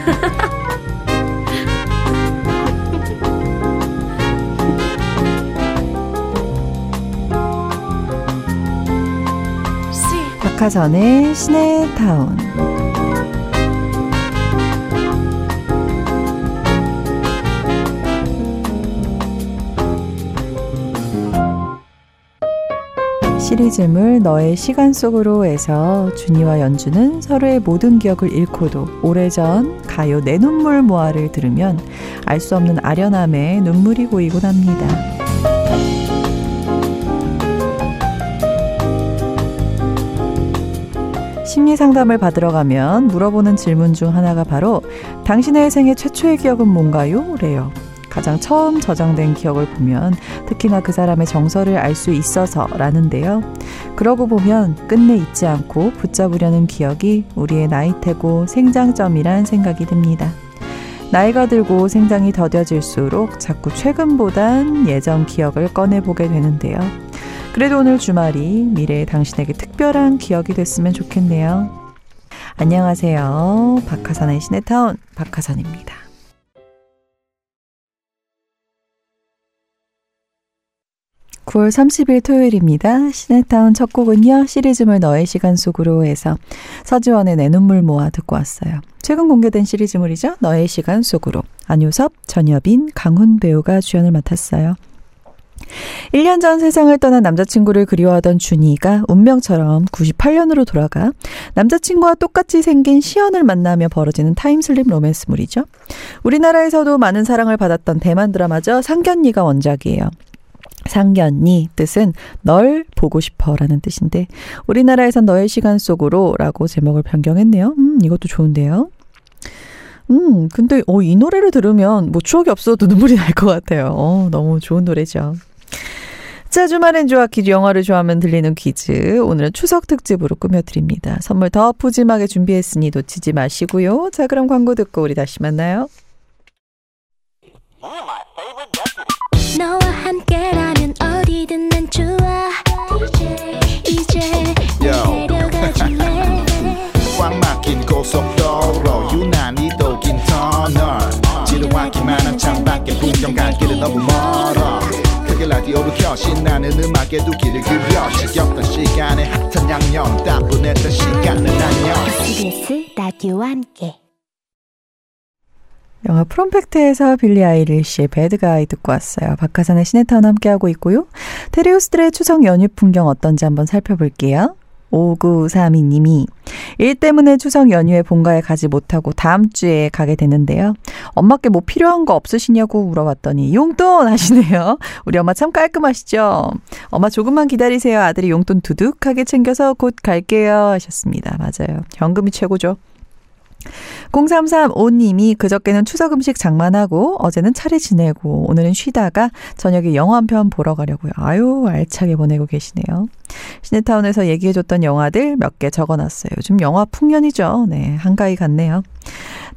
박하선의 시내타운 시리즈물 너의 시간 속으로에서 준이와 연주는 서로의 모든 기억을 잃고도 오래전 가요 내 눈물 모아를 들으면 알 수 없는 아련함에 눈물이 고이곤 합니다. 심리 상담을 받으러 가면 물어보는 질문 중 하나가 바로 당신의 생애 최초의 기억은 뭔가요? 래요. 가장 처음 저장된 기억을 보면 특히나 그 사람의 정서를 알 수 있어서 라는데요. 그러고 보면 끝내 잊지 않고 붙잡으려는 기억이 우리의 나이테고 생장점이란 생각이 듭니다. 나이가 들고 생장이 더뎌질수록 자꾸 최근보단 예전 기억을 꺼내보게 되는데요. 그래도 오늘 주말이 미래의 당신에게 특별한 기억이 됐으면 좋겠네요. 안녕하세요. 박하산의 시네타운 박하산입니다. 9월 30일 토요일입니다. 시네타운 첫 곡은요. 시리즈물 너의 시간 속으로 해서 서지원의 내 눈물 모아 듣고 왔어요. 최근 공개된 시리즈물이죠. 너의 시간 속으로. 안효섭, 전여빈, 강훈 배우가 주연을 맡았어요. 1년 전 세상을 떠난 남자친구를 그리워하던 준희가 운명처럼 98년으로 돌아가 남자친구와 똑같이 생긴 시헌을 만나며 벌어지는 time slip 로맨스물이죠. 우리나라에서도 많은 사랑을 받았던 대만 드라마죠. 상견니가 원작이에요. 상견니 뜻은 널 보고 싶어라는 뜻인데 우리나라에선 너의 시간 속으로라고 제목을 변경했네요. 음, 이것도 좋은데요. 음, 근데 어, 이 노래를 들으면 뭐 추억이 없어도 눈물이 날 것 같아요. 어, 너무 좋은 노래죠. 자, 주말엔 좋아 퀴즈 영화를 좋아하면 들리는 퀴즈. 오늘은 추석 특집으로 꾸며드립니다. 선물 더 푸짐하게 준비했으니 놓치지 마시고요. 자, 그럼 광고 듣고 우리 다시 만나요. 너와 함께라면 어디든 난 좋아. 이제 데려가 줄래. 꽉 막힌 고속도로 유난히 독인 터널. 지루하기만 한 창밖에 풍경 갈 길은 너무 멀어. 크게 라디오를 켜 신나는 음악에 두 귀를 기울여 지겹던 시간에 핫한 양념 따분했던 시간은 안녕. CBS 라디오와 함께 영화 프롬팩트에서 빌리 아이리시의 배드가이 듣고 왔어요. 박하산의 시네타운 함께하고 있고요. 테리우스들의 추석 연휴 풍경 어떤지 한번 살펴볼게요. 5932님이 일 때문에 추석 연휴에 본가에 가지 못하고 다음 주에 가게 되는데요. 엄마께 뭐 필요한 거 없으시냐고 물어봤더니 용돈 하시네요. 우리 엄마 참 깔끔하시죠? 엄마 조금만 기다리세요. 아들이 용돈 두둑하게 챙겨서 곧 갈게요 하셨습니다. 맞아요. 현금이 최고죠. 0335님이 그저께는 추석 음식 장만하고 어제는 차례 지내고 오늘은 쉬다가 저녁에 영화 한 편 보러 가려고요. 아유 알차게 보내고 계시네요. 시네타운에서 얘기해줬던 영화들 몇 개 적어놨어요. 요즘 영화 풍년이죠. 네 한가위 같네요.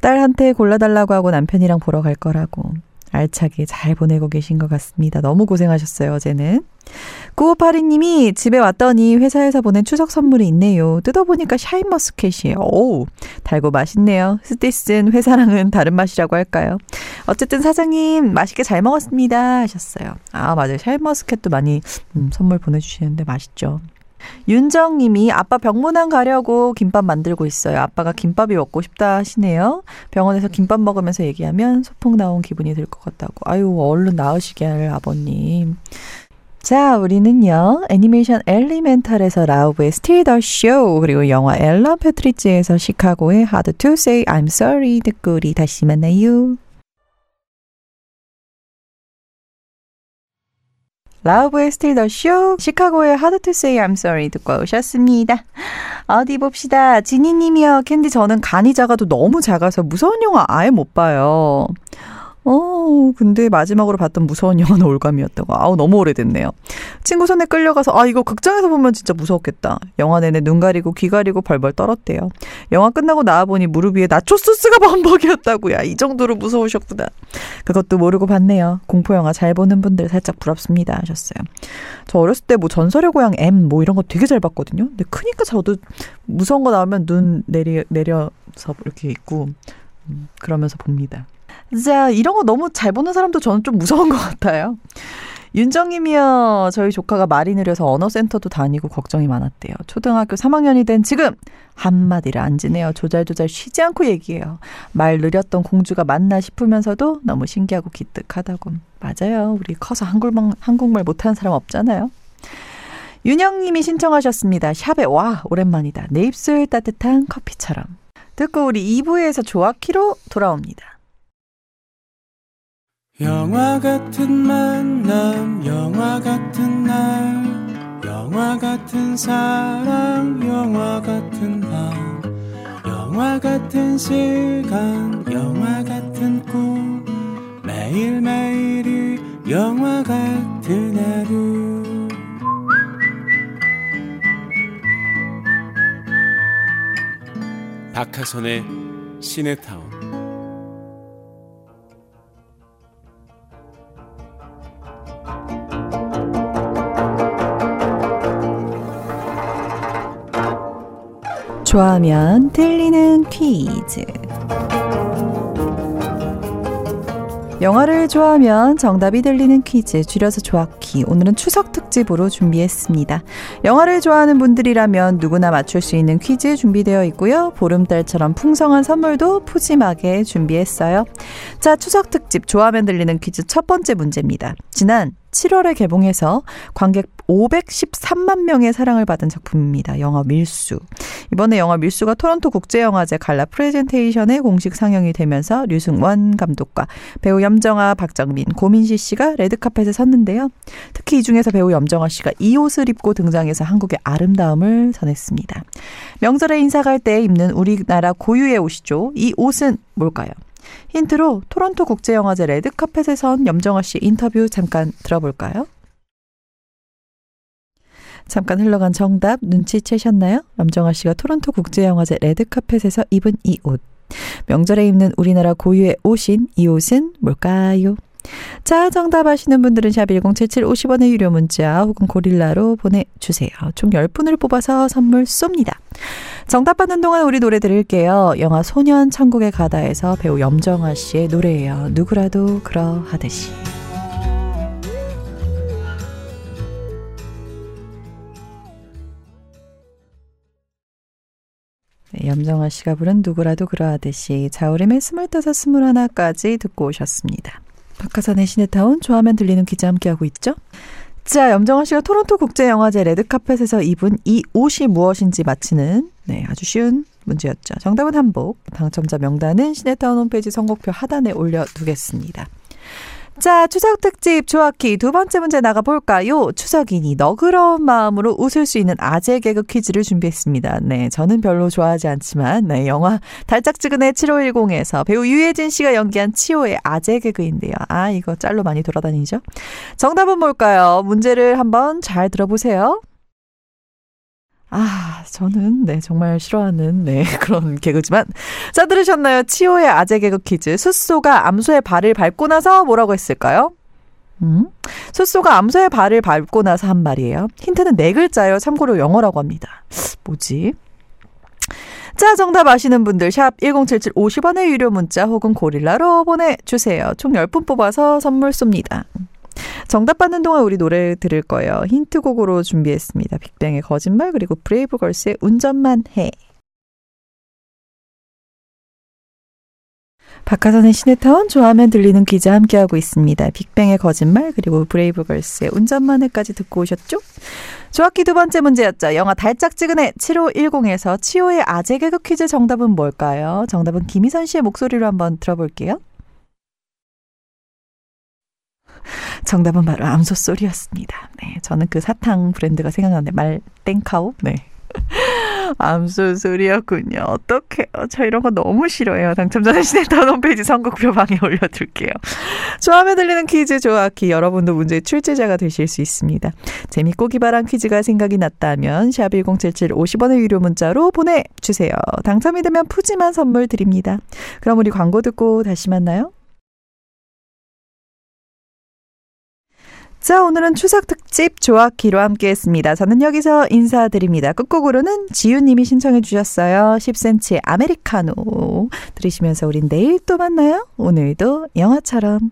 딸한테 골라달라고 하고 남편이랑 보러 갈 거라고. 알차게 잘 보내고 계신 것 같습니다. 너무 고생하셨어요, 어제는. 9582님이 집에 왔더니 회사에서 보낸 추석 선물이 있네요. 뜯어보니까 샤인머스켓이에요. 오, 달고 맛있네요. 스티슨 회사랑은 다른 맛이라고 할까요? 어쨌든 사장님, 맛있게 잘 먹었습니다. 하셨어요. 아, 맞아요. 샤인머스켓도 많이 음, 선물 보내주시는데 맛있죠. 윤정님이 아빠 병문안 가려고 김밥 만들고 있어요. 아빠가 김밥이 먹고 싶다 하시네요. 병원에서 김밥 먹으면서 얘기하면 소풍 나온 기분이 들 것 같다고. 아유 얼른 나으시게 아버님. 자, 우리는요, 애니메이션 엘리멘탈에서 라우브의 Still the Show, 그리고 영화 엘라 패트리치에서 시카고의 Hard to Say I'm Sorry 듣고 우리 다시 만나요. 라우브의 Steal The Show, 시카고의 Hard to Say I'm Sorry 듣고 오셨습니다. 어디 봅시다. 지니님이요. 캔디 저는 간이 작아도 너무 작아서 무서운 영화 아예 못 봐요. 어, 근데 마지막으로 봤던 무서운 영화는 올가미였다고. 아우, 너무 오래됐네요. 친구 손에 끌려가서, 아, 이거 극장에서 보면 진짜 무서웠겠다. 영화 내내 눈 가리고 귀 가리고 벌벌 떨었대요. 영화 끝나고 나와보니 무릎 위에 나초 소스가 범벅이었다고요. 이 정도로 무서우셨구나. 그것도 모르고 봤네요. 공포영화 잘 보는 분들 살짝 부럽습니다. 하셨어요. 저 어렸을 때 뭐 전설의 고향 M 뭐 이런 거 되게 잘 봤거든요. 근데 크니까 저도 무서운 거 나오면 눈 내리, 내려서 이렇게 있고, 음, 그러면서 봅니다. 자, 이런 거 너무 잘 보는 사람도 저는 좀 무서운 것 같아요. 윤정님이요. 저희 조카가 말이 느려서 언어센터도 다니고 걱정이 많았대요. 초등학교 3학년이 된 지금 한마디를 안 지내요. 조잘조잘 쉬지 않고 얘기해요. 말 느렸던 공주가 맞나 싶으면서도 너무 신기하고 기특하다고. 맞아요. 우리 커서 한국말, 한국말 못하는 사람 없잖아요. 윤영님이 신청하셨습니다. 샵에 와 오랜만이다. 내 입술 따뜻한 커피처럼. 듣고 우리 2부에서 조아키로 돌아옵니다. 영화 같은 만남 영화 같은 날 영화 같은 사랑 영화 같은 밤 영화 같은 시간 영화 같은 꿈 매일매일이 영화 같은 하루. 박하선의 시네타운 좋아하면 들리는 퀴즈. 영화를 좋아하면 정답이 들리는 퀴즈, 줄여서 좋아키. 오늘은 추석 특집으로 준비했습니다. 영화를 좋아하는 분들이라면 누구나 맞출 수 있는 퀴즈 준비되어 있고요. 보름달처럼 풍성한 선물도 푸짐하게 준비했어요. 자, 추석 특집 좋아하면 들리는 퀴즈 첫 번째 문제입니다. 지난 7월에 개봉해서 관객 513만 명의 사랑을 받은 작품입니다. 영화 밀수. 이번에 영화 밀수가 토론토 국제영화제 갈라 프레젠테이션에 공식 상영이 되면서 류승원 감독과 배우 염정아, 박정민, 고민시 씨가 레드카펫에 섰는데요. 특히 이 중에서 배우 염정아 씨가 이 옷을 입고 등장해서 한국의 아름다움을 전했습니다. 명절에 인사 갈 때 입는 우리나라 고유의 옷이죠. 이 옷은 뭘까요? 힌트로 토론토 국제영화제 레드카펫에 선 염정아 씨 인터뷰 잠깐 들어볼까요? 잠깐 흘러간 정답 눈치채셨나요? 염정아 씨가 토론토 국제영화제 레드카펫에서 입은 이 옷. 명절에 입는 우리나라 고유의 옷인 이 옷은 뭘까요? 자, 정답 아시는 분들은 샵 1077 50원의 유료 문자 혹은 고릴라로 보내주세요. 총 10분을 뽑아서 선물 쏩니다. 정답 받는 동안 우리 노래 들을게요. 영화 소년 천국의 가다에서 배우 염정아 씨의 노래예요. 누구라도 그러하듯이. 네, 염정아 씨가 부른 누구라도 그러하듯이 자우림의 스물다섯 스물하나까지 듣고 오셨습니다. 박하선의 시네타운 좋아하면 들리는 기자 함께하고 있죠? 자, 염정아 씨가 토론토 국제영화제 레드카펫에서 입은 이 옷이 무엇인지 맞히는 네, 아주 쉬운 문제였죠. 정답은 한복. 당첨자 명단은 시네타운 홈페이지 선곡표 하단에 올려두겠습니다. 자, 추석 특집 조아키 두 번째 문제 나가볼까요? 추석이니 너그러운 마음으로 웃을 수 있는 아재 개그 퀴즈를 준비했습니다. 네, 저는 별로 좋아하지 않지만, 네, 영화 달짝지근의 7510에서 배우 유해진 씨가 연기한 치오의 아재 개그인데요. 아, 이거 짤로 많이 돌아다니죠? 정답은 뭘까요? 문제를 한번 잘 들어보세요. 아, 저는, 네, 정말 싫어하는, 네, 그런 개그지만. 자, 들으셨나요? 치오의 아재 개그 퀴즈. 숫소가 암소의 발을 밟고 나서 뭐라고 했을까요? 음? 숫소가 암소의 발을 밟고 나서 한 말이에요. 힌트는 네 글자예요. 참고로 영어라고 합니다. 뭐지? 자, 정답 아시는 분들 샵 1077 50원의 유료 문자 혹은 고릴라로 보내주세요. 총 10분 뽑아서 선물 쏩니다. 정답 받는 동안 우리 노래 들을 거예요. 힌트곡으로 준비했습니다. 빅뱅의 거짓말 그리고 브레이브걸스의 운전만 해. 박하선의 시네타운 좋아하면 들리는 기자 함께하고 있습니다. 빅뱅의 거짓말 그리고 브레이브걸스의 운전만 해까지 듣고 오셨죠? 조학기 두 번째 문제였죠. 영화 달짝지근의 7510에서 치오의 아재 개그 퀴즈 정답은 뭘까요? 정답은 김희선 씨의 목소리로 한번 들어볼게요. 정답은 바로 암소 소리였습니다. 네, 저는 그 사탕 브랜드가 생각나는데 말 땡카우. 네. 암소 소리였군요. 어떡해요. 저 이런 거 너무 싫어요. 당첨자 대신에 다운 홈페이지 선곡표 방에 올려둘게요. 좋아하면 들리는 퀴즈 조아키 여러분도 문제의 출제자가 되실 수 있습니다. 재밌고 기발한 퀴즈가 생각이 났다면 샵 1077 50원의 유료 문자로 보내주세요. 당첨이 되면 푸짐한 선물 드립니다. 그럼 우리 광고 듣고 다시 만나요. 자, 오늘은 추석 특집 조악기로 함께 했습니다. 저는 여기서 인사드립니다. 끝곡으로는 지유님이 신청해 주셨어요. 10cm 아메리카노 들으시면서 우린 내일 또 만나요. 오늘도 영화처럼.